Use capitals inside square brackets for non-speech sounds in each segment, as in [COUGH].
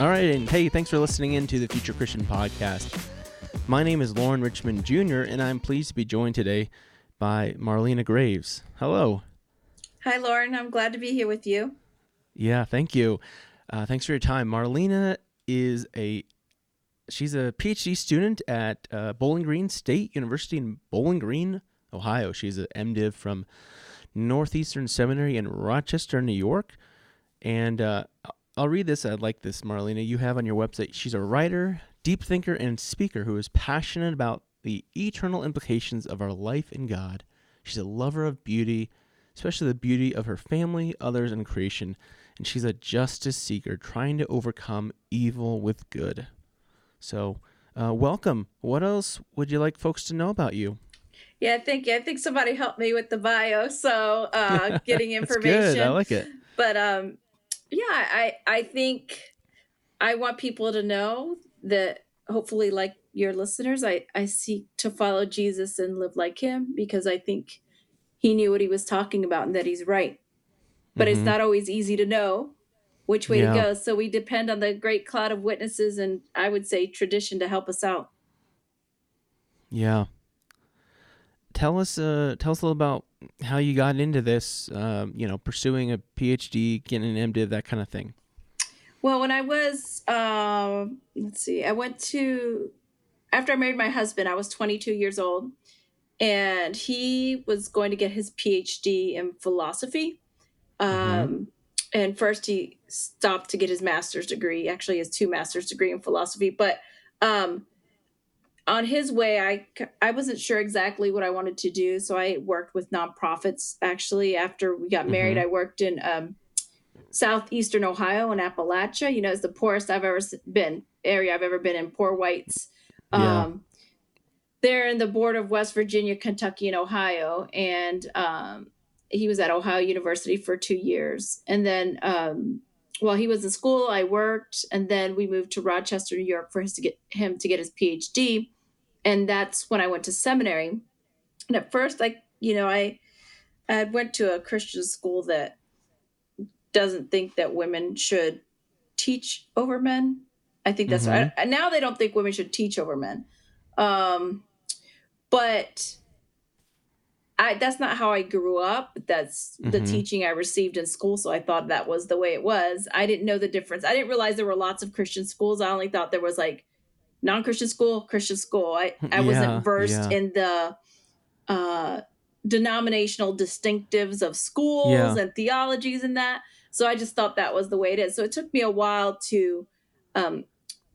All right, and hey, thanks for listening in to the Future Christian Podcast. My name is Lauren Richmond Jr., and I'm pleased to be joined today by Marlena Graves. Hello. Hi, Lauren. I'm glad to be here with you. Yeah, thank you. Uh, thanks for your time. Marlena is a she's a PhD student at uh, Bowling Green State University in Bowling Green, Ohio. She's an MDiv from Northeastern Seminary in Rochester, New York, and uh, I'll read this. I like this, Marlena. You have on your website. She's a writer, deep thinker, and speaker who is passionate about the eternal implications of our life in God. She's a lover of beauty, especially the beauty of her family, others, and creation. And she's a justice seeker trying to overcome evil with good. So, uh, welcome. What else would you like folks to know about you? Yeah, thank you. I think somebody helped me with the bio, so uh, [LAUGHS] getting information. That's good. I like it. But um, yeah, I I think I want people to know that hopefully like your listeners, I I seek to follow Jesus and live like him because I think he knew what he was talking about and that he's right. But mm-hmm. it's not always easy to know which way yeah. to go. So we depend on the great cloud of witnesses and I would say tradition to help us out. Yeah. Tell us uh tell us a little about how you got into this, um, you know, pursuing a PhD, getting an MDiv, that kind of thing. Well, when I was, uh, let's see, I went to, after I married my husband, I was 22 years old, and he was going to get his PhD in philosophy. Mm-hmm. Um, mm-hmm. And first, he stopped to get his master's degree. Actually, his two master's degree in philosophy. But um, on his way i i wasn't sure exactly what i wanted to do so i worked with nonprofits actually after we got married mm-hmm. i worked in um, southeastern ohio and appalachia you know it's the poorest i've ever been area i've ever been in poor whites yeah. um, they're in the border of west virginia kentucky and ohio and um, he was at ohio university for two years and then um, while he was in school i worked and then we moved to rochester new york for his to get him to get his phd and that's when I went to seminary. And at first, I, you know, I, I went to a Christian school that doesn't think that women should teach over men. I think that's mm-hmm. right. Now they don't think women should teach over men. Um, but I, that's not how I grew up. That's mm-hmm. the teaching I received in school. So I thought that was the way it was. I didn't know the difference. I didn't realize there were lots of Christian schools. I only thought there was like non-christian school christian school. I, I wasn't versed yeah. in the uh, denominational distinctives of schools yeah. and theologies and that. So i just thought that was the way it is. So it took me a while to um,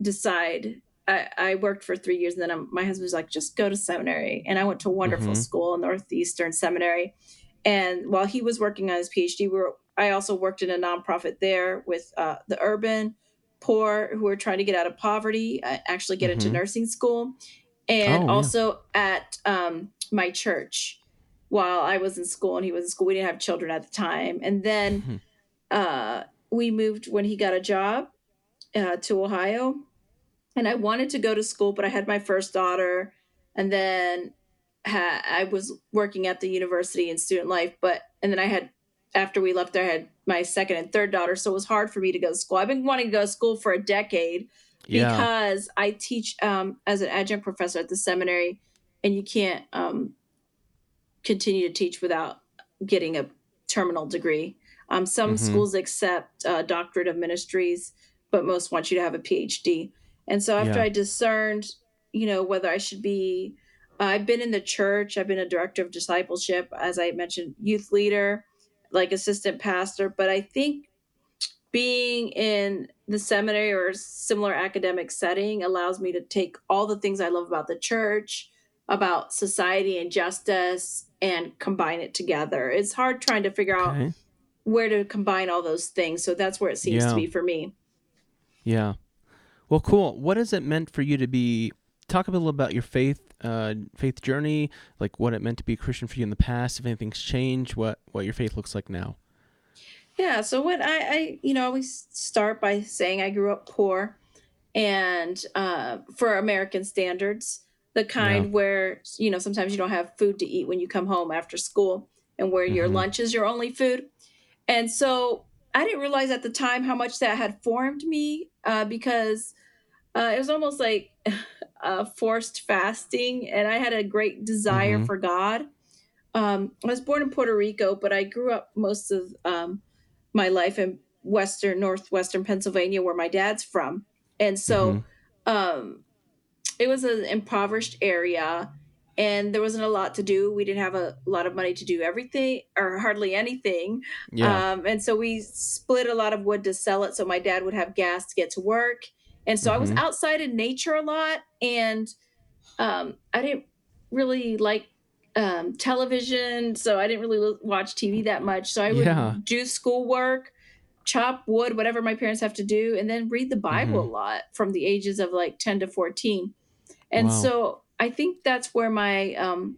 decide. I, I, worked for three years and then I'm, my husband was like just go to seminary. And i went to a wonderful mm-hmm. school northeastern seminary. And while he was working on his phd we were i also worked in a nonprofit there with uh, the urban poor who are trying to get out of poverty uh, actually get mm-hmm. into nursing school and oh, also yeah. at um, my church while i was in school and he was in school we didn't have children at the time and then mm-hmm. uh, we moved when he got a job uh, to ohio and i wanted to go to school but i had my first daughter and then ha- i was working at the university in student life but and then i had after we left there, I had my second and third daughter. So it was hard for me to go to school. I've been wanting to go to school for a decade yeah. because I teach um, as an adjunct professor at the seminary, and you can't um, continue to teach without getting a terminal degree. Um, some mm-hmm. schools accept uh, doctorate of ministries, but most want you to have a PhD. And so after yeah. I discerned, you know, whether I should be, uh, I've been in the church, I've been a director of discipleship, as I mentioned, youth leader like assistant pastor, but I think being in the seminary or similar academic setting allows me to take all the things I love about the church, about society and justice, and combine it together. It's hard trying to figure okay. out where to combine all those things. So that's where it seems yeah. to be for me. Yeah. Well, cool. What has it meant for you to be? Talk a little about your faith, uh, faith journey, like what it meant to be a Christian for you in the past. If anything's changed, what what your faith looks like now. Yeah. So what I, I you know, always start by saying I grew up poor, and uh, for American standards, the kind Yeah. where you know sometimes you don't have food to eat when you come home after school, and where your Mhm. lunch is your only food. And so I didn't realize at the time how much that had formed me uh, because uh, it was almost like [LAUGHS] uh, forced fasting, and I had a great desire Mhm. for God. Um, I was born in Puerto Rico, but I grew up most of um, my life in western, northwestern Pennsylvania, where my dad's from, and so Mhm. um, it was an impoverished area and there wasn't a lot to do we didn't have a lot of money to do everything or hardly anything Yeah. um, and so we split a lot of wood to sell it so my dad would have gas to get to work and so i was Mhm. outside in nature a lot and um, i didn't really like um, television so i didn't really watch tv that much so i would Yeah. do schoolwork chop wood whatever my parents have to do and then read the bible Mhm. a lot from the ages of like 10 to 14 and Wow. so i think that's where my um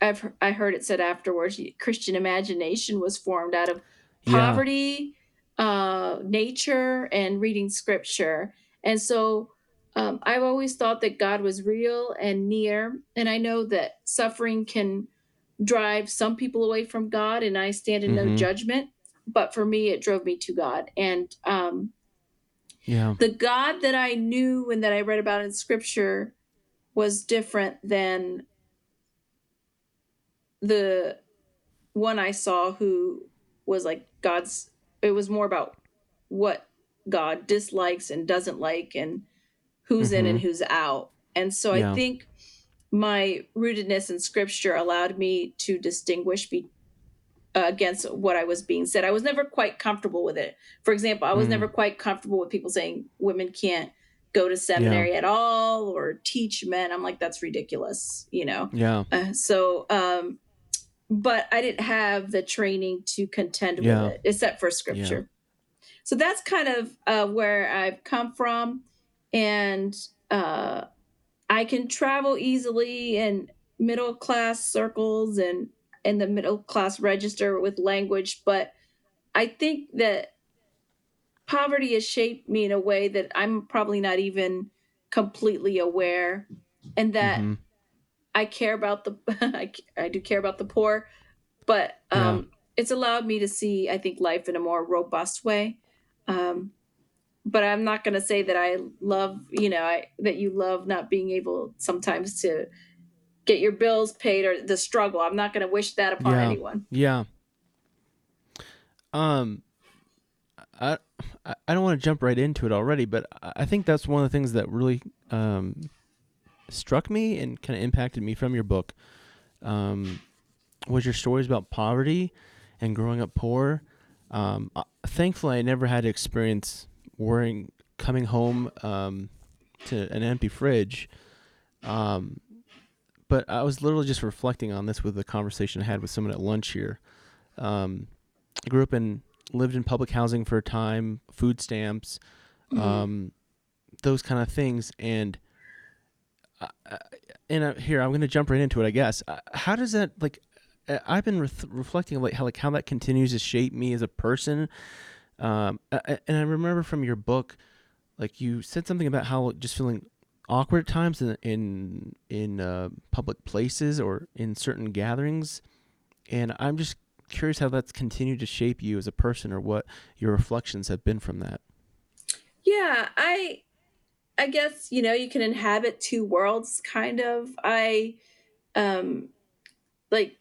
i've i heard it said afterwards christian imagination was formed out of poverty uh nature and reading scripture and so um, i've always thought that god was real and near and i know that suffering can drive some people away from god and i stand in no Mhm. judgment but for me it drove me to god and um Yeah. the God that I knew and that I read about in scripture was different than the one I saw who was like God's it was more about what God dislikes and doesn't like and who's in and Mhm. who's out. And so Yeah. I think my rootedness in scripture allowed me to distinguish be, uh, against what I was being said. I was never quite comfortable with it. For example, I was Mm. never quite comfortable with people saying women can't go to seminary at all or teach men. I'm like, that's ridiculous, you know? Yeah. Uh, so, um, but I didn't have the training to contend Yeah. with it, except for scripture. So that's kind of uh, where I've come from. And uh, I can travel easily in middle class circles and in the middle class register with language. But I think that poverty has shaped me in a way that I'm probably not even completely aware. And that Mhm. I care about the [LAUGHS] I, I do care about the poor, but um, it's allowed me to see I think life in a more robust way. Um, but I'm not going to say that I love you know I that you love not being able sometimes to get your bills paid or the struggle. I'm not going to wish that upon Yeah. anyone. Yeah. Um, I I don't want to jump right into it already, but I I think that's one of the things that really um struck me and kind of impacted me from your book. Um, was your stories about poverty and growing up poor. Um, uh, thankfully, I never had to experience worrying coming home um, to an empty fridge. Um, but I was literally just reflecting on this with a conversation I had with someone at lunch here. Um, I grew up in lived in public housing for a time, food stamps, Mhm. um, those kind of things, and And uh, here I'm going to jump right into it. I guess. Uh, How does that like? uh, I've been ref reflecting like how like how that continues to shape me as a person. Um, and I remember from your book, like you said something about how just feeling awkward at times in in in uh, public places or in certain gatherings, and I'm just curious how that's continued to shape you as a person or what your reflections have been from that. Yeah, I I guess, you know, you can inhabit two worlds kind of. I um like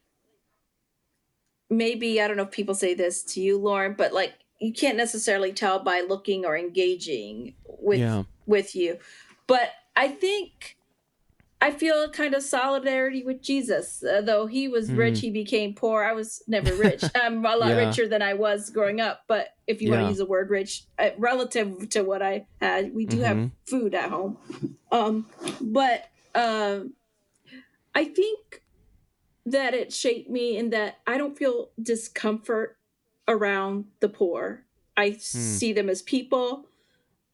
maybe I don't know if people say this to you, Lauren, but like you can't necessarily tell by looking or engaging with yeah. with you. But I think I feel a kind of solidarity with Jesus. Uh, though he was rich, Mhm. he became poor. I was never rich. [LAUGHS] I'm a lot Yeah. richer than I was growing up. But if you want to use the word rich, uh, relative to what I had, we do have Mhm. food at home. Um, but um, I think that it shaped me in that I don't feel discomfort around the poor. I see them as people.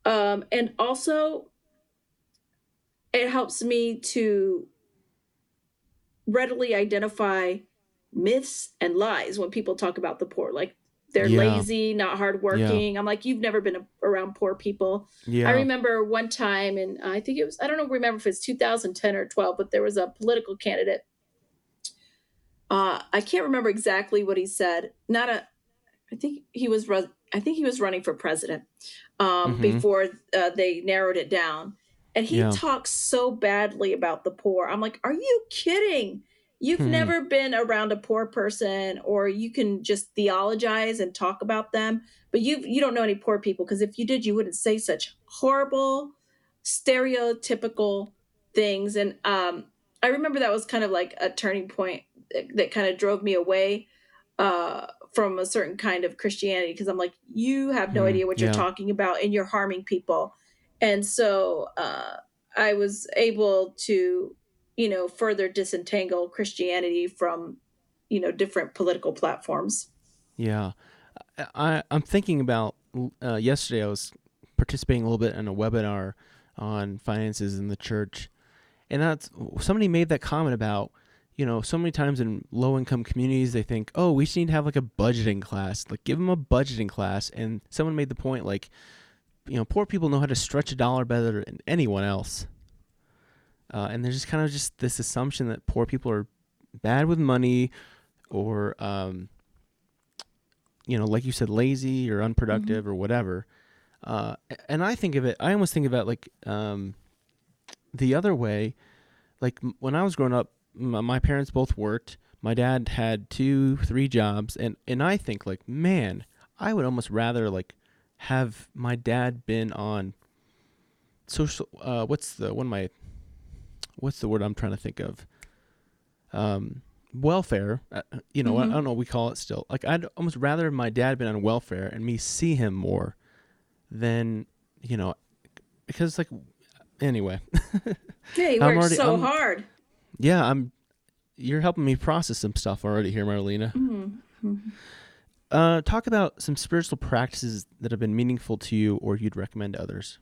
Um, and also, it helps me to readily identify myths and lies when people talk about the poor. Like they're Yeah. lazy, not hardworking. I'm like, you've never been a- around poor people. Yeah. I remember one time, and I think it was, I don't know, remember if it's 2010 or 12, but there was a political candidate. Uh, I can't remember exactly what he said. Not a, I think he was, ru- I think he was running for president um, Mhm. before uh, they narrowed it down. And he Yeah. talks so badly about the poor. I'm like, are you kidding? You've Hmm. never been around a poor person, or you can just theologize and talk about them, but you you don't know any poor people because if you did, you wouldn't say such horrible, stereotypical things. And um, I remember that was kind of like a turning point that, that kind of drove me away uh, from a certain kind of Christianity because I'm like, you have no Hmm, idea what you're talking about, and you're harming people. And so uh, I was able to, you know, further disentangle Christianity from, you know, different political platforms. Yeah, I, I'm thinking about uh, yesterday. I was participating a little bit in a webinar on finances in the church, and that's somebody made that comment about you know so many times in low income communities they think oh we just need to have like a budgeting class like give them a budgeting class and someone made the point like you know poor people know how to stretch a dollar better than anyone else uh, and there's just kind of just this assumption that poor people are bad with money or um, you know, like you said, lazy or unproductive or whatever. Uh, and I think of it, I almost think about like um, the other way. Like m- when I was growing up, m- my parents both worked. My dad had two, three jobs, and and I think like, man, I would almost rather like have my dad been on social. Uh, what's the one of my what's the word I'm trying to think of? Um, welfare. Uh, you know, I, I Mhm. don't know what we call it still. Like I'd almost rather my dad been on welfare and me see him more than you know, because like anyway, [LAUGHS] Yeah, I'm already- so I'm- hard. yeah, I'm. You're helping me process some stuff already here, Marlena. Mhm. Uh, talk about some spiritual practices that have been meaningful to you or you'd recommend to others.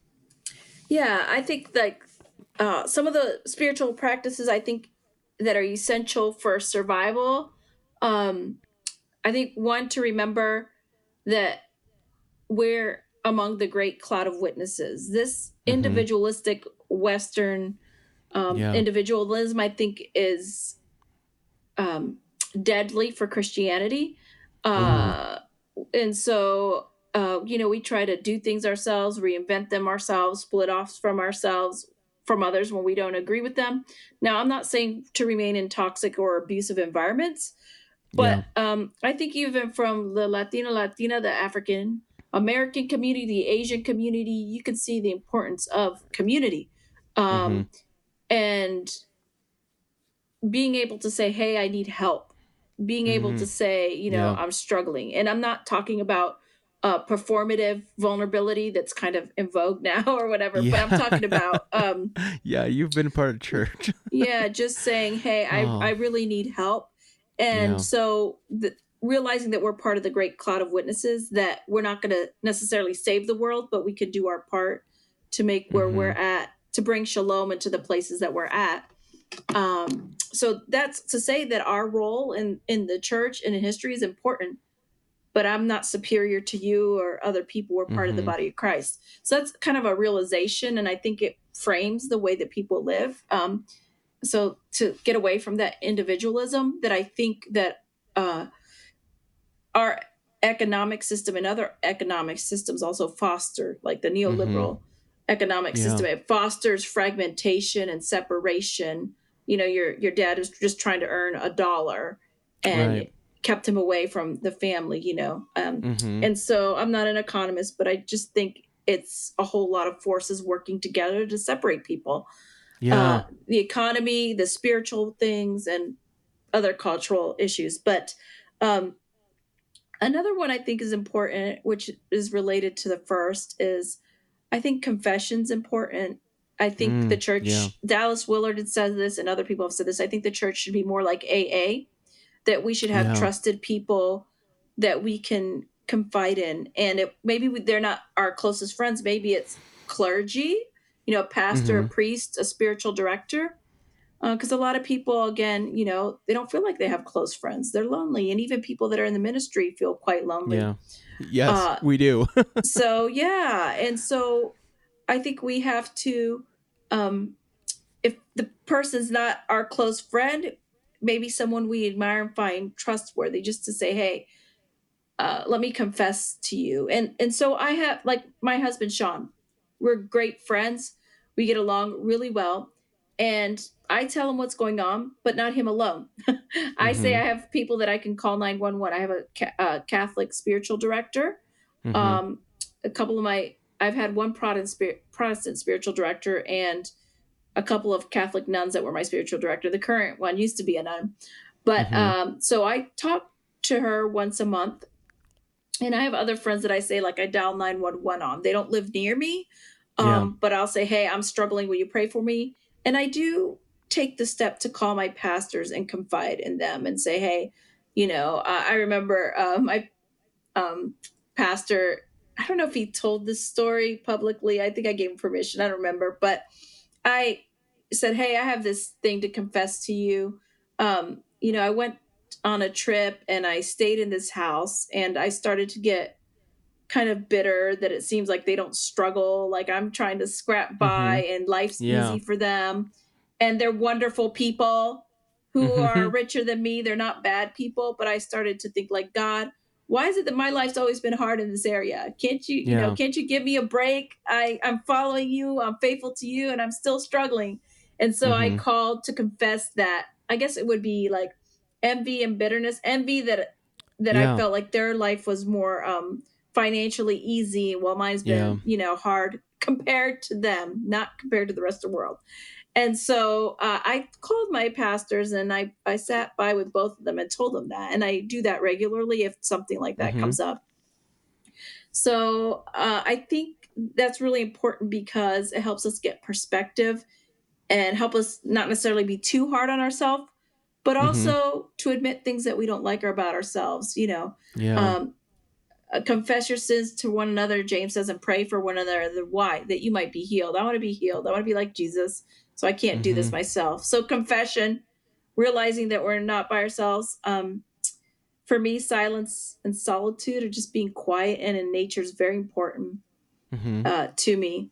Yeah, I think like uh, some of the spiritual practices I think that are essential for survival. Um, I think one to remember that we're among the great cloud of witnesses. This Mhm. individualistic Western um, Yeah. individualism, I think, is um, deadly for Christianity. Uh, and so, uh, you know, we try to do things ourselves, reinvent them ourselves, split off from ourselves, from others when we don't agree with them. Now, I'm not saying to remain in toxic or abusive environments, but um, I think even from the Latino, Latina, the African American community, the Asian community, you can see the importance of community. Um, And being able to say, hey, I need help. Being able to Mhm. say, you know, Yeah. I'm struggling. And I'm not talking about uh, performative vulnerability that's kind of in vogue [LAUGHS] now or whatever, but I'm talking about um, [LAUGHS] yeah, you've been part of church. [LAUGHS] yeah just saying hey i, Oh. I really need help and Yeah. so the, realizing that we're part of the great cloud of witnesses that we're not going to necessarily save the world but we could do our part to make where Mhm. we're at to bring shalom into the places that we're at um, so that's to say that our role in in the church and in history is important but i'm not superior to you or other people we're part of the Mhm. body of christ. So that's kind of a realization and i think it frames the way that people live. Um, so to get away from that individualism that i think that uh, our economic system and other economic systems also foster like the neoliberal economic Mm-hmm. Yeah. system it fosters fragmentation and separation you know your your dad is just trying to earn a dollar and Right. kept him away from the family you know um, hmm and so i'm not an economist but i just think it's a whole lot of forces working together to separate people Yeah. uh, the economy, the spiritual things, and other cultural issues. But um, another one I think is important, which is related to the first, is I think confession's important. I think Mm, the church, yeah. Dallas Willard had said this, and other people have said this. I think the church should be more like AA, that we should have Yeah. trusted people that we can confide in, and it maybe they're not our closest friends. Maybe it's clergy, you know, a pastor, Mhm. a priest, a spiritual director. Because a lot of people, again, you know, they don't feel like they have close friends. They're lonely, and even people that are in the ministry feel quite lonely. Yeah. Yes, Uh, we do. [LAUGHS] so yeah and so i think we have to um if the person's not our close friend maybe someone we admire and find trustworthy just to say hey uh, let me confess to you. And and so i have like my husband sean we're great friends. We get along really well. And i tell him what's going on but not him alone [LAUGHS] i say Mhm. i have people that i can call 911 i have a, ca- a catholic spiritual director Mhm. um, a couple of my I've had one Protestant Protestant spiritual director and a couple of Catholic nuns that were my spiritual director. The current one used to be a nun, but Mhm. um, so I talk to her once a month, and I have other friends that I say like I dial nine one one on. They don't live near me, um, Yeah. but I'll say, hey, I'm struggling. Will you pray for me? And I do take the step to call my pastors and confide in them and say, hey, you know, uh, I remember uh, my um, pastor i don't know if he told this story publicly i think i gave him permission i don't remember but i said hey i have this thing to confess to you. Um, you know i went on a trip and i stayed in this house and i started to get kind of bitter that it seems like they don't struggle like i'm trying to scrap by and life's Yeah. easy for them and they're wonderful people who Mhm. are richer than me they're not bad people but i started to think like god why is it that my life's always been hard in this area can't you you know can't you give me a break i i'm following you i'm faithful to you and i'm still struggling and so i Mhm. called to confess that i guess it would be like envy and bitterness envy that that Yeah. i felt like their life was more um financially easy while mine's been Yeah. you know hard compared to them not compared to the rest of the world and so uh, I called my pastors and I, I sat by with both of them and told them that. And I do that regularly if something like that Mhm. comes up. So uh, I think that's really important because it helps us get perspective and help us not necessarily be too hard on ourselves, but Mhm. also to admit things that we don't like about ourselves. You know, Yeah. um, uh, confess your sins to one another. James says, and pray for one another. Why? That you might be healed. I want to be healed. I want to be like Jesus. So I can't do this Mhm. myself. So confession, realizing that we're not by ourselves. Um, for me, silence and solitude or just being quiet and in nature is very important Mhm. uh, to me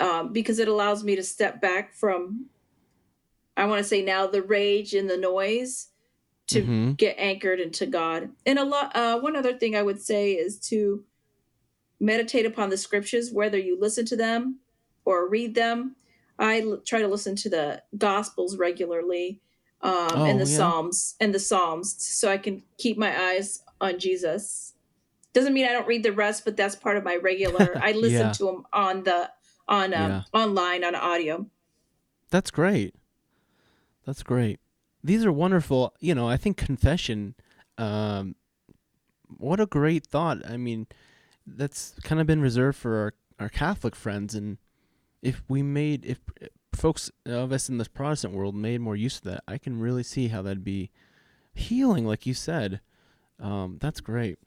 um, because it allows me to step back from, I want to say now, the rage and the noise to Mhm. get anchored into God. And a lot. Uh, one other thing I would say is to meditate upon the scriptures, whether you listen to them or read them. I l- try to listen to the Gospels regularly, um, and Oh, the yeah. Psalms and the Psalms, so I can keep my eyes on Jesus. Doesn't mean I don't read the rest, but that's part of my regular. [LAUGHS] I listen Yeah. to them on the on um, Yeah. online on audio. That's great. That's great. These are wonderful. You know, I think confession. Um, what a great thought. I mean, that's kind of been reserved for our, our Catholic friends, and if we made if folks of us in this Protestant world made more use of that, I can really see how that'd be healing, like you said. Um, that's great.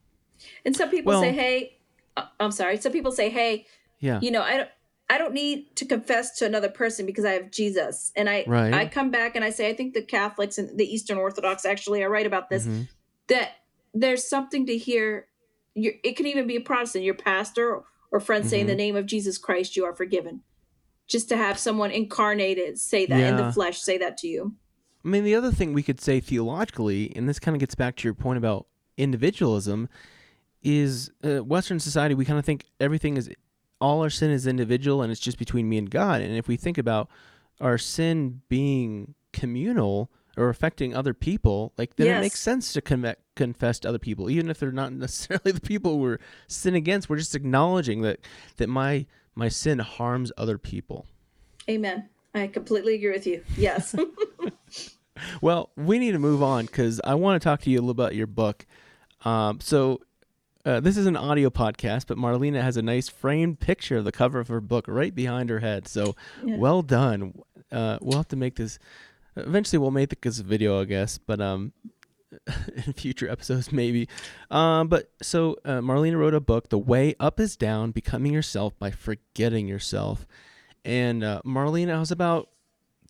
And some people say, "Hey, uh, I'm sorry." Some people say, "Hey, Yeah. you know, I don't." I don't need to confess to another person because I have Jesus. And I Right. I come back and I say I think the Catholics and the Eastern Orthodox actually are right about this Mhm. that there's something to hear you it can even be a Protestant, your pastor or friend saying Mhm. the name of Jesus Christ you are forgiven. Just to have someone incarnated say that in the flesh say that to you. I mean, the other thing we could say theologically, and this kind of gets back to your point about individualism, is uh, Western society, we kind of think everything is, all our sin is individual and it's just between me and God. And if we think about our sin being communal or affecting other people, like then it makes sense to con- confess to other people, even if they're not [LAUGHS] necessarily the people we're sin against. We're just acknowledging that that my my sin harms other people. Amen. I completely agree with you. Yes. [LAUGHS] Well, we need to move on because I want to talk to you a little about your book. Um, so, uh, this is an audio podcast, but Marlena has a nice framed picture of the cover of her book right behind her head. So, Yeah. well done. Uh, we'll have to make this. Eventually, we'll make this video, I guess. But um, [LAUGHS] in future episodes, maybe. Um, but so uh, Marlena wrote a book, "The Way Up Is Down: Becoming Yourself by Forgetting Yourself." And uh, Marlena, I was about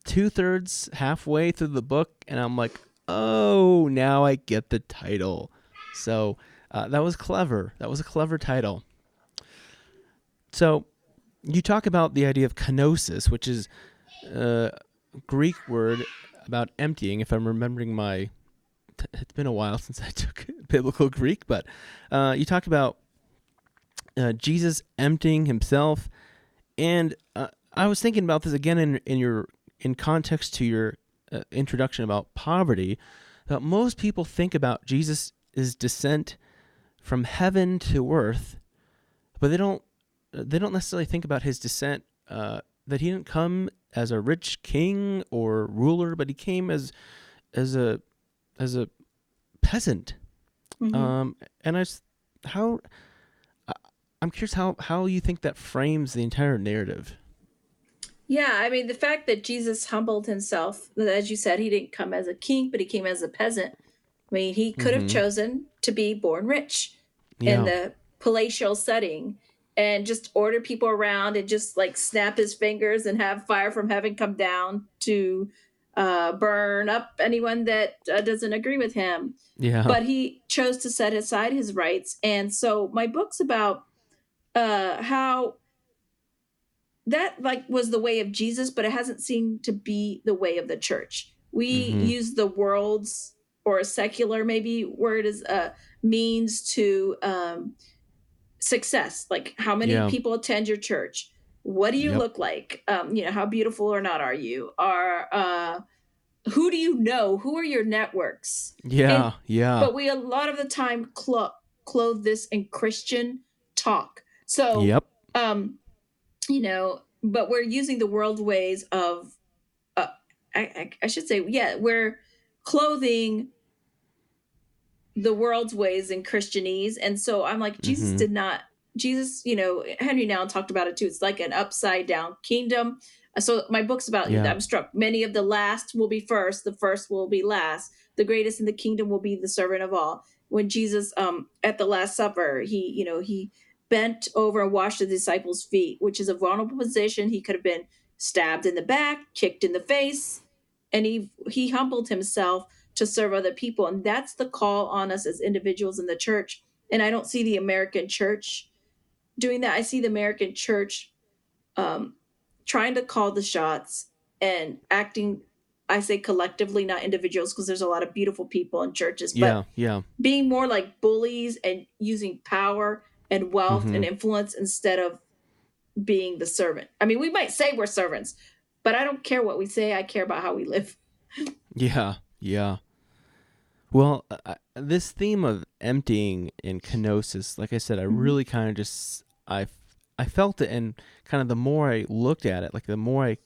two thirds halfway through the book, and I'm like, "Oh, now I get the title." So uh, that was clever. That was a clever title. So you talk about the idea of kenosis, which is a Greek word about emptying. If I'm remembering my, [LAUGHS] it's been a while since I [LAUGHS] took biblical Greek, but uh, you talked about uh, Jesus emptying himself, and uh, I was thinking about this again in in your in context to your uh, introduction about poverty. That most people think about Jesus' descent from heaven to earth, but they don't they don't necessarily think about his descent. Uh, that he didn't come as a rich king or ruler, but he came as as a as a peasant. Mhm. Um, and I how I'm curious how how you think that frames the entire narrative. Yeah, I mean, the fact that Jesus humbled himself, as you said, he didn't come as a king, but he came as a peasant. I mean, he could have Mhm. chosen to be born rich Yeah, in the palatial setting and just order people around and just like snap his fingers and have fire from heaven come down to uh, burn up anyone that uh, doesn't agree with him. yeah, but he chose to set aside his rights and so my book's about uh how that like was the way of jesus but it hasn't seemed to be the way of the church we Mhm. use the world's or a secular maybe word as a means to um success like how many Yeah. people attend your church what do you Yep. look like? Um you know how beautiful or not are you? Are uh who do you know? Who are your networks? Yeah, yeah, but we a lot of the time clo- clothe this in christian talk. So yep, um you know but we're using the world ways of uh, I, I, I should say yeah we're clothing the world's ways in christianese. And so i'm like jesus Mhm. did not jesus you know Henri Nouwen talked about it too. It's like an upside down kingdom. Uh, so my book's about Yeah. i'm struck many of the last will be first the first will be last the greatest in the kingdom will be the servant of all. When jesus um at the last supper he you know he bent over and washed the disciples feet which is a vulnerable position. He could have been stabbed in the back kicked in the face and he he humbled himself to serve other people. And that's the call on us as individuals in the church. And i don't see the american church doing that i see the american church um, trying to call the shots and acting i say collectively not individuals because there's a lot of beautiful people in churches but yeah, yeah, being more like bullies and using power and wealth Mhm. and influence instead of being the servant i mean we might say we're servants but i don't care what we say i care about how we live yeah, yeah. Well, uh, uh, this theme of emptying and kenosis, like I said, I Mhm. really kind of just I I felt it, and kind of the more I looked at it, like the more I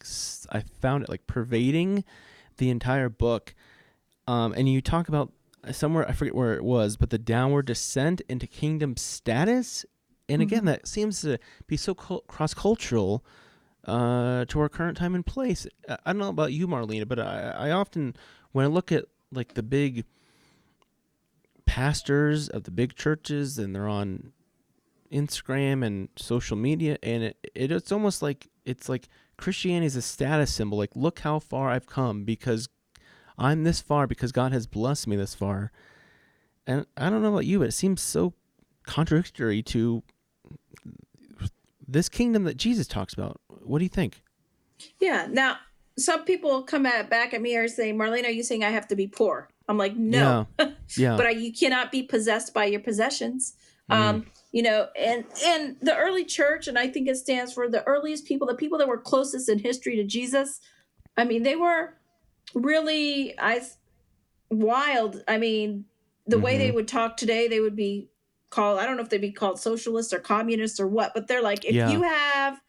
I found it like pervading the entire book. Um, and you talk about uh, somewhere I forget where it was, but the downward descent into kingdom status, and again, Mhm. that seems to be so cross cultural uh, to our current time and place. I I don't know about you, Marlena, but I, I often when I look at like the big pastors of the big churches and they're on Instagram and social media and it, it it's almost like it's like Christianity is a status symbol like look how far I've come because I'm this far because God has blessed me this far. And I don't know about you, but it seems so contradictory to this kingdom that Jesus talks about. What do you think? yeah now some people come at back at me or say marlene are you saying i have to be poor i'm like no Yeah. [LAUGHS] Yeah. but I, you cannot be possessed by your possessions Mm. um you know and and the early church and i think it stands for the earliest people the people that were closest in history to jesus i mean they were really i wild i mean the way they Mhm. would talk today they would be called i don't know if they'd be called socialists or communists or what but they're like if Yeah. you have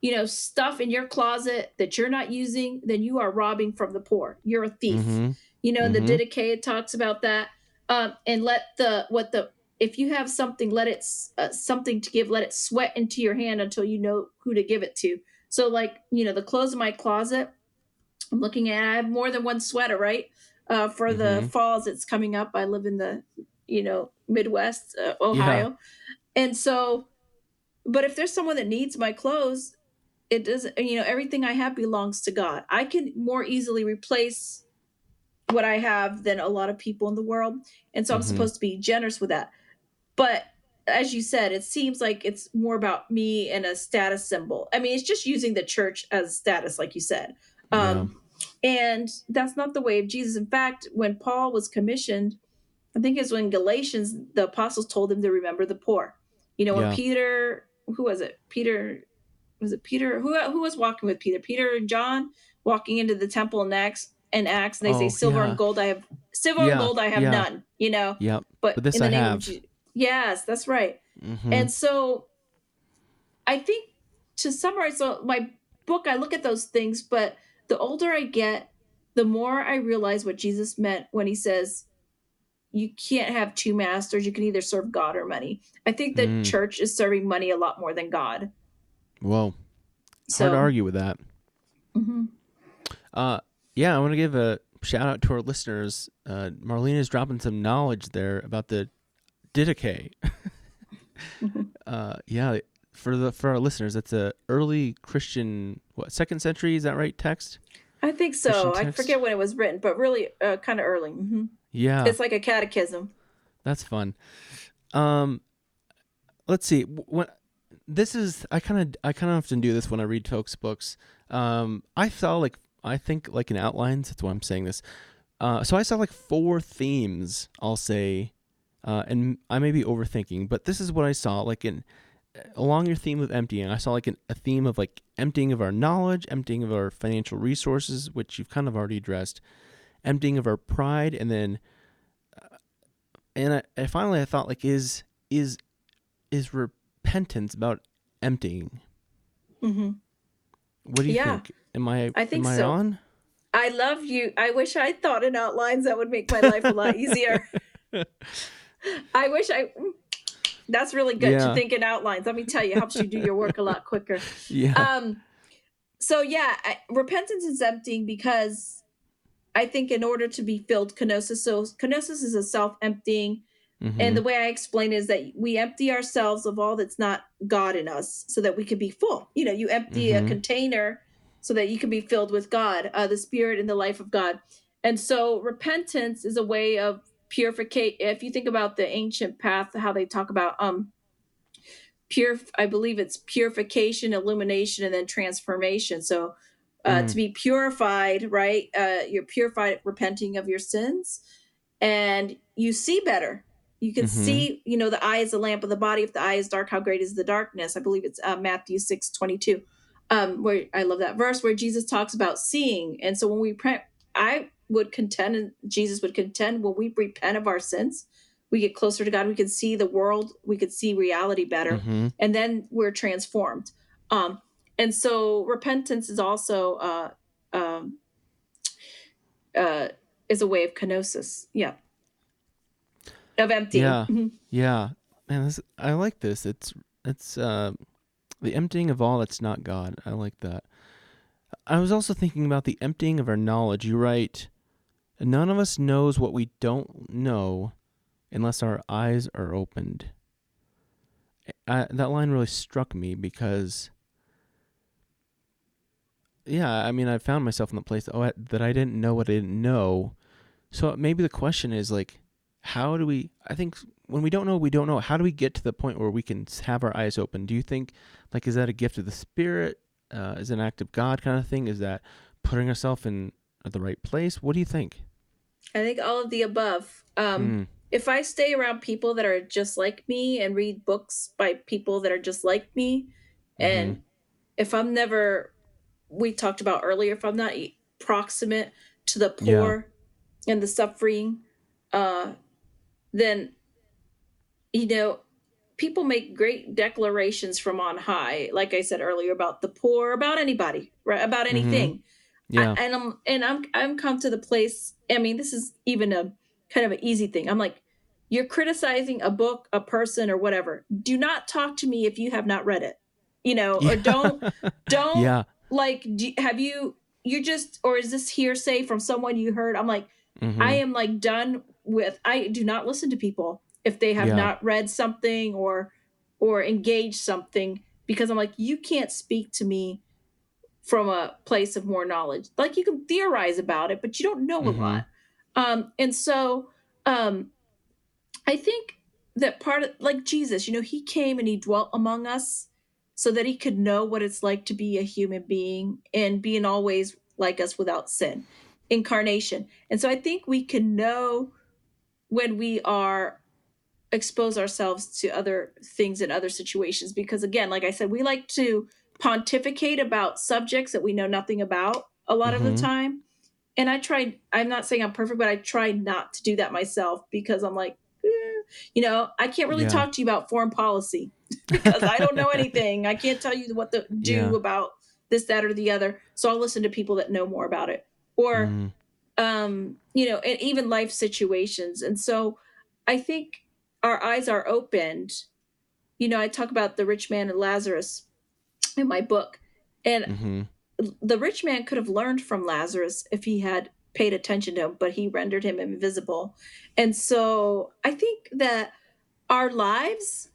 you know stuff in your closet that you're not using then you are robbing from the poor you're a thief Mhm. You know Mhm. the Didache talks about that um, and let the what the if you have something let it uh, something to give let it sweat into your hand until you know who to give it to so like you know the clothes in my closet i'm looking at i have more than one sweater right uh, for the Mhm. falls that's coming up. I live in the, you know, Midwest, uh, Ohio. And so, but if there's someone that needs my clothes, it doesn't, you know, everything I have belongs to God. I can more easily replace what I have than a lot of people in the world. And so I'm Mhm. supposed to be generous with that. But as you said, it seems like it's more about me and a status symbol. I mean, it's just using the church as status, like you said. Um, And that's not the way of Jesus. In fact, when Paul was commissioned, I think it's when Galatians, the apostles told him to remember the poor. You know, when Yeah. Peter, who was it? Peter, was it Peter? Who who was walking with Peter? Peter and John walking into the temple Acts, and Acts, and they say, Oh, "Silver yeah. and gold I have, silver Yeah, and gold I have yeah. none." You know, Yep. but, But this in the I name have. of yes, that's right. Mhm. And so I think to summarize so my book, I look at those things, but the older I get, the more I realize what Jesus meant when he says, you can't have two masters. You can either serve God or money. I think the Mm. church is serving money a lot more than God. Whoa. So, Hard to argue with that. Mhm. Uh, yeah, I want to give a shout out to our listeners. Uh, Marlene is dropping some knowledge there about the Didache. [LAUGHS] Uh, yeah, for the for our listeners, that's a early Christian what second century is that right text? I think so. I forget when it was written, but really uh, kind of early. hmm Yeah, It's like a catechism. that's fun. Um, let's see. When this is, I kind of I kind of often do this when I read folks' books. Um, I saw like I think like in outlines. That's why I'm saying this. Uh, so I saw like four themes. I'll say, uh, and I may be overthinking, but this is what I saw. Like in along your theme of emptying, I saw like an, a theme of like emptying of our knowledge, emptying of our financial resources, which you've kind of already addressed, emptying of our pride, and then, uh, and I, finally I thought like is is is repentance about emptying? hmm What do you Yeah. think? Am I I think I so. on? I love you. I wish I thought in outlines that would make my life a lot [LAUGHS] easier. I wish I. That's really good Yeah. to think in outlines. Let me tell you, it helps you do your work a lot quicker. [LAUGHS] Yeah. Um, so yeah, I, repentance is emptying because I think in order to be filled, kenosis. So kenosis is a self-emptying, Mhm. and the way I explain it is that we empty ourselves of all that's not God in us, so that we can be full. You know, you empty Mhm. a container so that you can be filled with God, uh, the Spirit and the life of God. And so repentance is a way of purification. If you think about the ancient path, how they talk about um pure, I believe it's purification, illumination, and then transformation. So uh, Mm. to be purified, right? Uh, you're purified, repenting of your sins, and you see better. You can Mhm. see, you know, the eye is the lamp of the body. If the eye is dark, how great is the darkness? I believe it's uh, Matthew six twenty two, um, where I love that verse where Jesus talks about seeing. And so when we repent, I would contend, and Jesus would contend, when we repent of our sins, we get closer to God. We can see the world. We could see reality better Mhm. and then we're transformed. Um, and so repentance is also uh, um, uh, is a way of kenosis. Yeah, of emptying. Yeah. [LAUGHS] Mhm. Yeah, man, this, I like this. It's it's uh, the emptying of all that's not God. I like that. I was also thinking about the emptying of our knowledge. You write, none of us knows what we don't know, unless our eyes are opened. I, that line really struck me because, yeah, I mean, I found myself in the place oh, I, that I didn't know what I didn't know. So maybe the question is like, how do we? I think when we don't know, we don't know. How do we get to the point where we can have our eyes open? Do you think, like, is that a gift of the Spirit? Uh, is it an act of God kind of thing? Is that putting ourselves in the right place? What do you think? I think all of the above. Um, Mm, If I stay around people that are just like me and read books by people that are just like me, and if I'm never, we talked about earlier, if I'm not proximate to the Yeah. poor and the suffering, uh, then, you know, people make great declarations from on high, like I said earlier, about the poor, about anybody, right? About Mhm. anything. yeah. I, and I'm and I'm I'm come to the place. I mean, this is even a kind of an easy thing. I'm like, you're criticizing a book, a person, or whatever. Do not talk to me if you have not read it. You know, or don't [LAUGHS] don't yeah. like. Do, have you? You just or is this hearsay from someone you heard? I'm like, Mhm. I am like done with I do not listen to people if they have Yeah. not read something or or engaged something because I'm like you can't speak to me from a place of more knowledge. Like you can theorize about it, but you don't know Mhm. a lot. Um and so um I think that part of like Jesus, you know, he came and he dwelt among us so that he could know what it's like to be a human being and be in all ways like us without sin. Incarnation. And so I think we can know when we are expose ourselves to other things in other situations because again, like I said, we like to pontificate about subjects that we know nothing about a lot of Mhm. the time. And I tried I'm not saying I'm perfect, but I try not to do that myself because I'm like eh, you know, I can't really Yeah. talk to you about foreign policy [LAUGHS] because I don't know anything. I can't tell you what to do Yeah. about this, that, or the other. So I'll listen to people that know more about it. Or, Mhm. Um, you know, and even life situations. And so I think our eyes are opened. You know, I talk about the rich man and Lazarus in my book. And Mhm. the rich man could have learned from Lazarus if he had paid attention to him, but he rendered him invisible. And so I think that our lives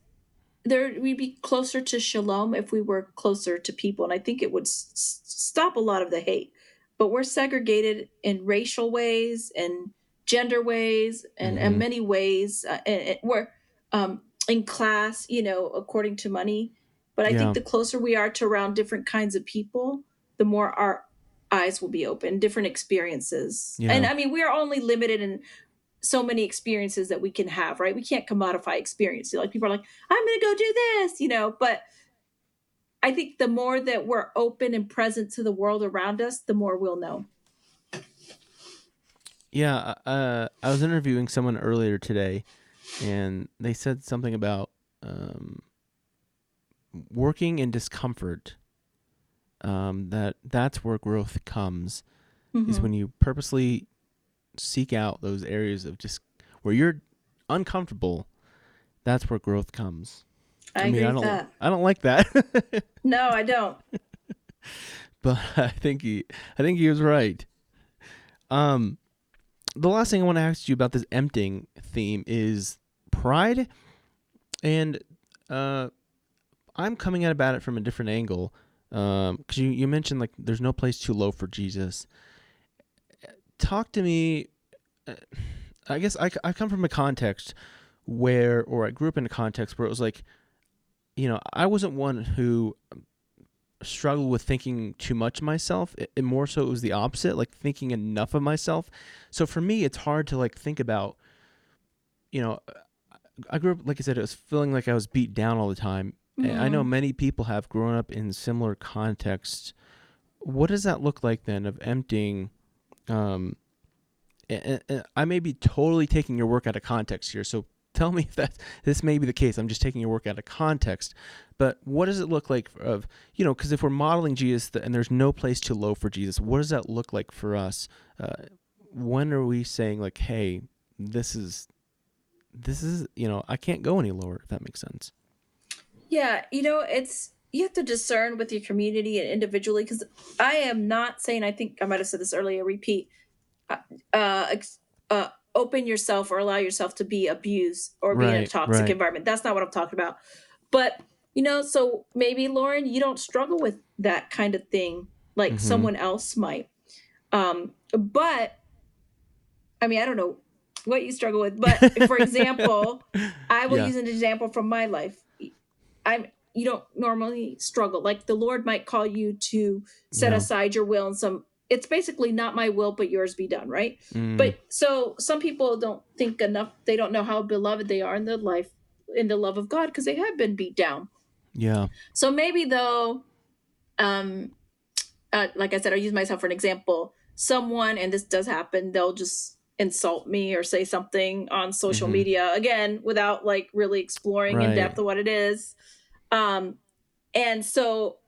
there we'd be closer to shalom if we were closer to people and I think it would s- stop a lot of the hate. But we're segregated in racial ways and gender ways and, and Mhm. many ways uh, and, and we're um, in class, you know, according to money. But I Yeah. think the closer we are to around different kinds of people, the more our eyes will be open, different experiences. Yeah. And I mean, we're only limited in so many experiences that we can have, right? We can't commodify experience. Like people are like, I'm going to go do this, you know, but I think the more that we're open and present to the world around us, the more we'll know. Yeah, uh, I was interviewing someone earlier today, and they said something about um, working in discomfort. Um, that that's where growth comes is Mhm. when you purposely seek out those areas of just where you're uncomfortable. That's where growth comes. I, mean, agree I don't, that. I don't like that, [LAUGHS] No, I don't. but I think he, I think he was right. Um, the last thing I want to ask you about this emptying theme is pride, and uh, I'm coming at about it from a different angle. Um, because you you mentioned like there's no place too low for Jesus. Talk to me. uh, I guess I, I come from a context where, or I grew up in a context where it was like, you know, I wasn't one who struggled with thinking too much of myself. It, it more so it was the opposite, like thinking enough of myself. So for me, it's hard to like think about, you know, I grew up, like I said, it was feeling like I was beat down all the time. And I know Mhm. many people have grown up in similar contexts. What does that look like then of emptying? Um, and, and I may be totally taking your work out of context here, so tell me if that this may be the case. I'm just taking your work out of context. But what does it look like of you know? Because if we're modeling Jesus and there's no place too low for Jesus, what does that look like for us? Uh, when are we saying like, hey, this is this is you know I can't go any lower if that makes sense. Yeah, you know, it's you have to discern with your community and individually because I am not saying. I think I might have said this earlier. Repeat. Uh, uh, uh, open yourself or allow yourself to be abused or be in a Right, toxic right. environment. That's not what I'm talking about. But you know, so maybe Lauren, you don't struggle with that kind of thing like Mhm. someone else might. Um, but I mean, I don't know what you struggle with, but [LAUGHS] for example, I will Yeah. use an example from my life. I'm you don't normally struggle. Like the Lord might call you to set aside your will and some it's basically not my will but yours be done, right? Mm, But so some people don't think enough they don't know how beloved they are in the life in the love of God because they have been beat down. yeah, So maybe though, um, uh, like I said, I'll use myself for an example. Someone, and this does happen, they'll just insult me or say something on social Mhm. media again without like really exploring in depth of what it is. Um, and so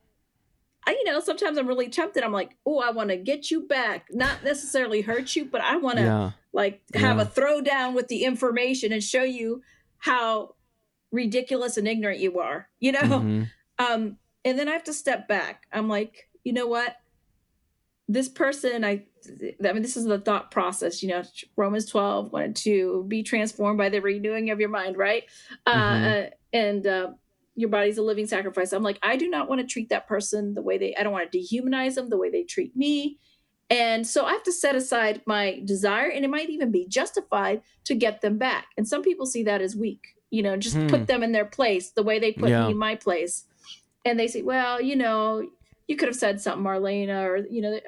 I, you know, sometimes I'm really tempted. I'm like, oh, I want to get you back, not necessarily hurt you, but I want to yeah, like have Yeah. a throwdown with the information and show you how ridiculous and ignorant you are, you know? mhm, [LAUGHS] Um, and then I have to step back. I'm like, you know what? this person i i mean this is the thought process you know romans 12 1 and 2 be transformed by the renewing of your mind right Mhm. uh and uh your body's a living sacrifice. I'm like i do not want to treat that person the way they i don't want to dehumanize them the way they treat me. And so i have to set aside my desire and it might even be justified to get them back. And some people see that as weak you know just Hmm. put them in their place the way they put Yeah. me in my place. And they say well you know you could have said something marlena or you know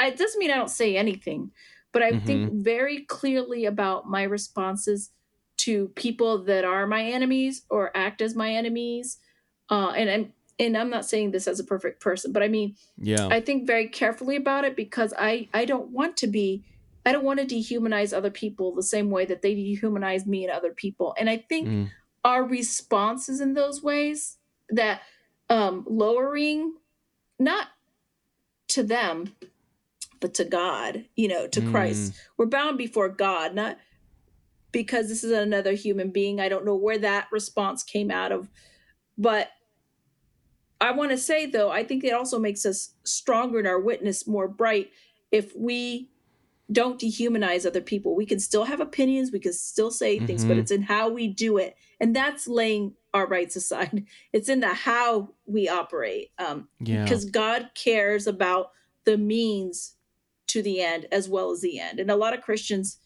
it doesn't mean i don't say anything but i think very clearly about my responses to people that are my enemies or act as my enemies uh, and I'm and I'm not saying this as a perfect person, but I mean Yeah. I think very carefully about it because I I don't want to be I don't want to dehumanize other people the same way that they dehumanize me and other people. And I think Mm. our responses in those ways that um lowering not to them but to God, you know, to Christ. We're bound before God, not because this is another human being. I don't know where that response came out of, but I want to say though, I think it also makes us stronger in our witness, more bright if we don't dehumanize other people. We can still have opinions, we can still say things, but Mhm. it's in how we do it. And that's laying our rights aside. [LAUGHS] It's in the how we operate. Um, Yeah. because God cares about the means to the end as well as the end. And a lot of Christians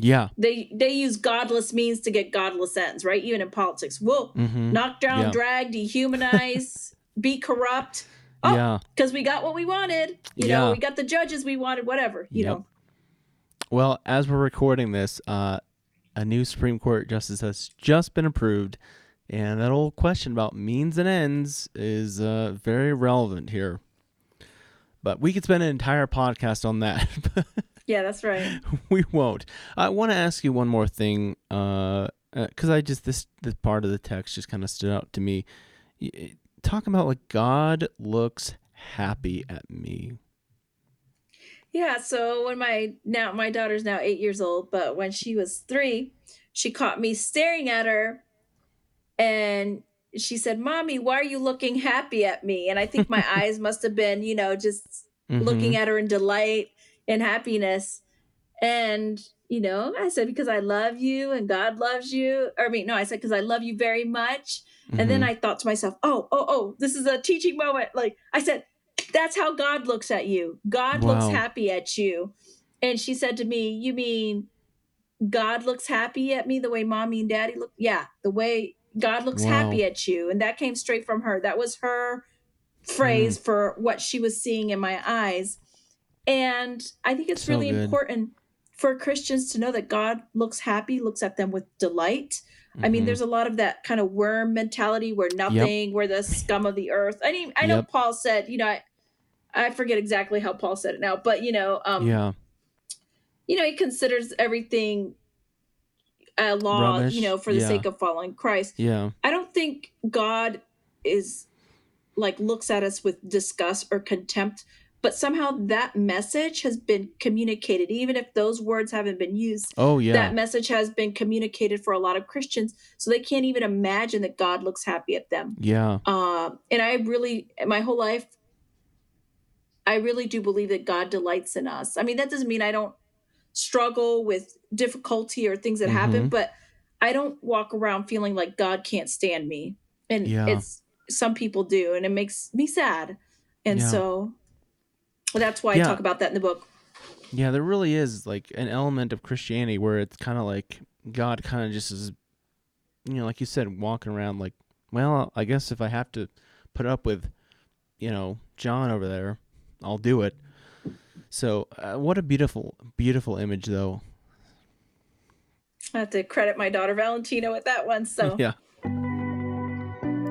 Yeah. they they use godless means to get godless ends, right? Even in politics. We'll hmm knock down, Yeah. drag, dehumanize, [LAUGHS] be corrupt oh. Yeah. because we got what we wanted. You Yeah. know, we got the judges we wanted, whatever. You Yep. know. Well, as we're recording this, uh, a new Supreme Court justice has just been approved, and that old question about means and ends is uh, very relevant here. But we could spend an entire podcast on that. [LAUGHS] Yeah, that's right. [LAUGHS] we won't. I want to ask you one more thing, uh, uh, because I just this this part of the text just kind of stood out to me. Y- eh, Talking about like God looks happy at me. Yeah, so when my now my daughter's now 8 years old, but when she was 3, she caught me staring at her and she said, "Mommy, why are you looking happy at me?" And I think my [LAUGHS] eyes must have been, you know, just mm-hmm. looking at her in delight and happiness. And, you know, I said, because I love you and God loves you. Or, I mean, no, I said, because I love you very much. And then I thought to myself, oh, oh, oh, this is a teaching moment. Like I said, that's how God looks at you. God looks happy at you. And she said to me, You mean God looks happy at me the way mommy and daddy look? Yeah, the way God looks Wow. happy at you. And that came straight from her. That was her phrase Mm. for what she was seeing in my eyes. And I think it's So really good. important for Christians to know that God looks happy, looks at them with delight. I mean, Mhm. there's a lot of that kind of worm mentality where nothing, we're the scum of the earth. I mean, I know Yep. Paul said, you know, I, I forget exactly how Paul said it now, but you know, um, yeah, you know, he considers everything a law, Rubbish. you know, for the Yeah. sake of following Christ. yeah, I don't think God is like looks at us with disgust or contempt, but somehow that message has been communicated, even if those words haven't been used. oh yeah, That message has been communicated for a lot of Christians, so they can't even imagine that God looks happy at them. yeah, Uh, and I really, my whole life, I really do believe that God delights in us. I mean, that doesn't mean I don't struggle with difficulty or things that happen, Mhm. but I don't walk around feeling like God can't stand me. And Yeah. it's some people do, and it makes me sad. And Yeah. so that's why Yeah. I talk about that in the book. yeah. There really is like an element of Christianity where it's kind of like God kind of just is, you know, like you said, walking around like, well, I guess if I have to put up with, you know, John over there, I'll do it. So, uh, what a beautiful, beautiful image, though. I have to credit my daughter Valentina with that one. So [LAUGHS] Yeah.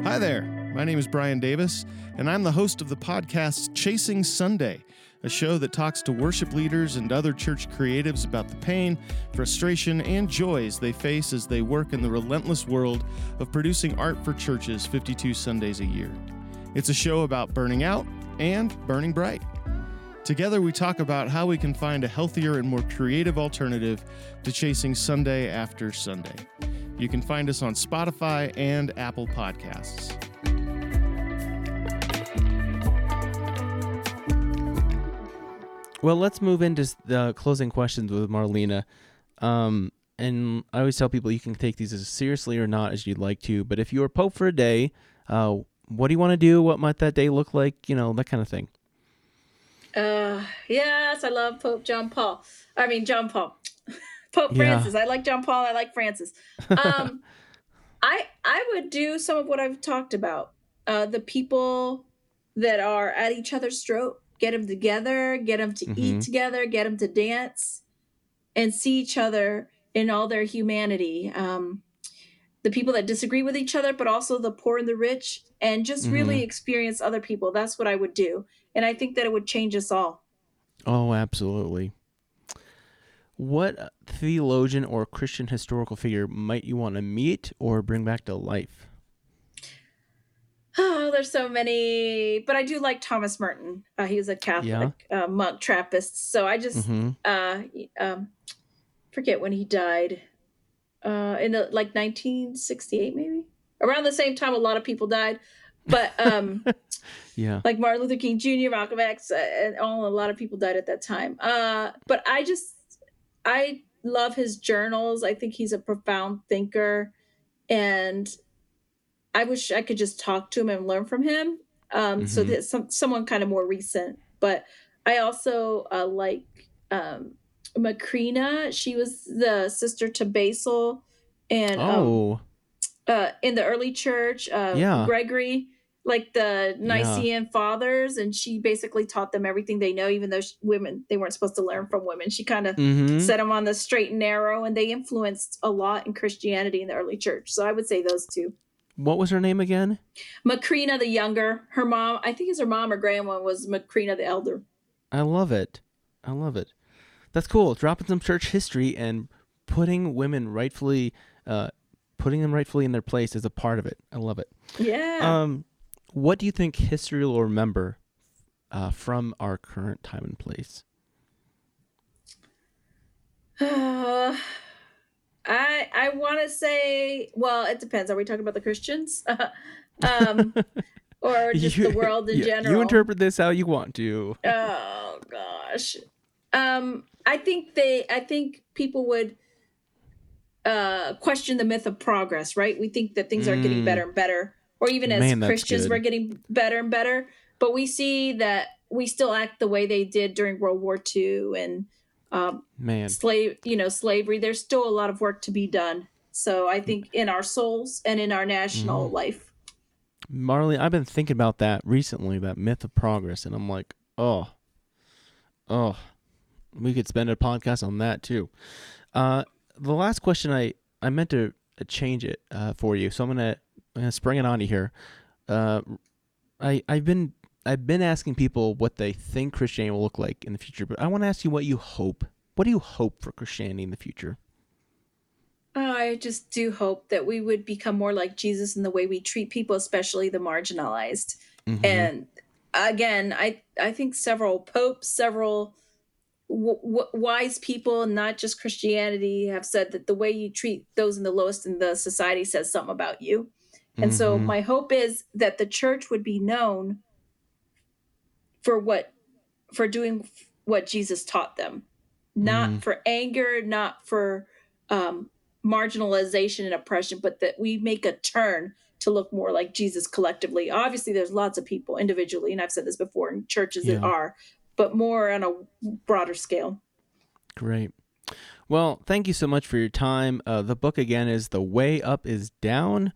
Hi there. My name is Brian Davis, and I'm the host of the podcast Chasing Sunday, a show that talks to worship leaders and other church creatives about the pain, frustration, and joys they face as they work in the relentless world of producing art for churches 52 Sundays a year. It's a show about burning out and burning bright. Together, we talk about how we can find a healthier and more creative alternative to chasing Sunday after Sunday. You can find us on Spotify and Apple Podcasts. Well, let's move into the closing questions with Marlena. Um, and I always tell people you can take these as seriously or not as you'd like to. But if you were Pope for a day, uh, what do you want to do? What might that day look like? You know, that kind of thing. Uh, yes, I love Pope John Paul. I mean John Paul, [LAUGHS] Pope Yeah. Francis. I like John Paul. I like Francis. Um, [LAUGHS] I I would do some of what I've talked about. Uh, the people that are at each other's throat, get them together, get them to eat Mhm. together, get them to dance, and see each other in all their humanity. Um, the people that disagree with each other, but also the poor and the rich, and just really experience other people. That's what I would do. And I think that it would change us all. Oh, absolutely. What theologian or Christian historical figure might you want to meet or bring back to life? Oh, there's so many, but I do like Thomas Merton. Uh, he was a Catholic uh, monk Trappist. So I just hmm uh, um, forget when he died. Uh, in the, like 1968, maybe around the same time, a lot of people died. But um, [LAUGHS] Yeah. like Martin Luther King Jr., Malcolm X, uh, and all a lot of people died at that time. Uh, but I just I love his journals. I think he's a profound thinker, and I wish I could just talk to him and learn from him. Um, So Mhm. that some someone kind of more recent. But I also uh, like um, Macrina. She was the sister to Basil, and um, Oh, uh, in the early church, uh, Yeah. Gregory, like the Nicene fathers, and she basically taught them everything they know, even though sh women they weren't supposed to learn from women. She kind of hmm set them on the straight and narrow, and they influenced a lot in Christianity in the early church. So I would say those two. What was her name again? Macrina the younger, her mom, I think it's her mom or grandma was Macrina the elder. I love it. I love it. That's cool. Dropping some church history and putting women rightfully, uh, putting them rightfully in their place is a part of it. I love it. Yeah. Um, what do you think history will remember uh, from our current time and place? [SIGHS] Uh, I I want to say, well, it depends. Are we talking about the Christians, [LAUGHS] um, [LAUGHS] or just You- the world in you- general? You interpret this how you want to. [LAUGHS] Oh gosh, um, I think they. I think people would uh, question the myth of progress. Right? We think that things are getting Mm. better and better, or even as Man, Christians, good. we're getting better and better. But we see that we still act the way they did during World War II and um, Man, slave you know slavery there's still a lot of work to be done so i think in our souls and in our national Mhm. life Marley, I've been thinking about that recently, that myth of progress, and I'm like, oh, oh, we could spend a podcast on that too. Uh, the last question I I meant to uh, change it uh, for you, so I'm gonna I'm gonna spring it on you here. Uh, I I've been I've been asking people what they think Christianity will look like in the future, but I want to ask you what you hope. What do you hope for Christianity in the future? i just do hope that we would become more like jesus in the way we treat people especially the marginalized Mhm. and again i i think several popes several w- w- wise people not just christianity have said that the way you treat those in the lowest in the society says something about you And so Mhm. my hope is that the church would be known for what for doing what Jesus taught them. Not Mm. for anger, not for um marginalization and oppression, but that we make a turn to look more like Jesus collectively. Obviously there's lots of people individually and I've said this before in churches that are, but more on a broader scale. Great. Well, thank you so much for your time. Uh, the book again is "The Way Up Is Down."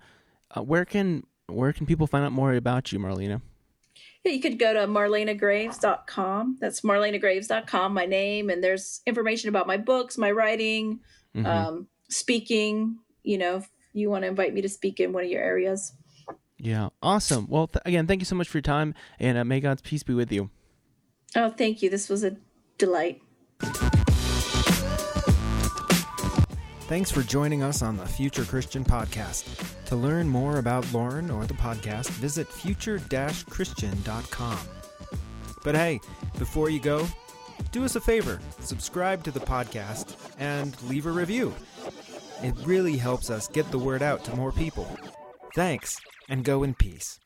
Uh, where can where can people find out more about you, Marlena? Yeah, [LAUGHS] you could go to marlenagraves.com. That's marlenagraves.com, my name, and there's information about my books, my writing, Mhm. um, speaking. You know, if you want to invite me to speak in one of your areas. yeah, awesome. Well, th- again, thank you so much for your time, and uh, may God's peace be with you. Oh, thank you. This was a delight. Thanks for joining us on the Future Christian Podcast. To learn more about Lauren or the podcast, visit future-christian.com. But hey, before you go, do us a favor subscribe to the podcast and leave a review. It really helps us get the word out to more people. Thanks, and go in peace.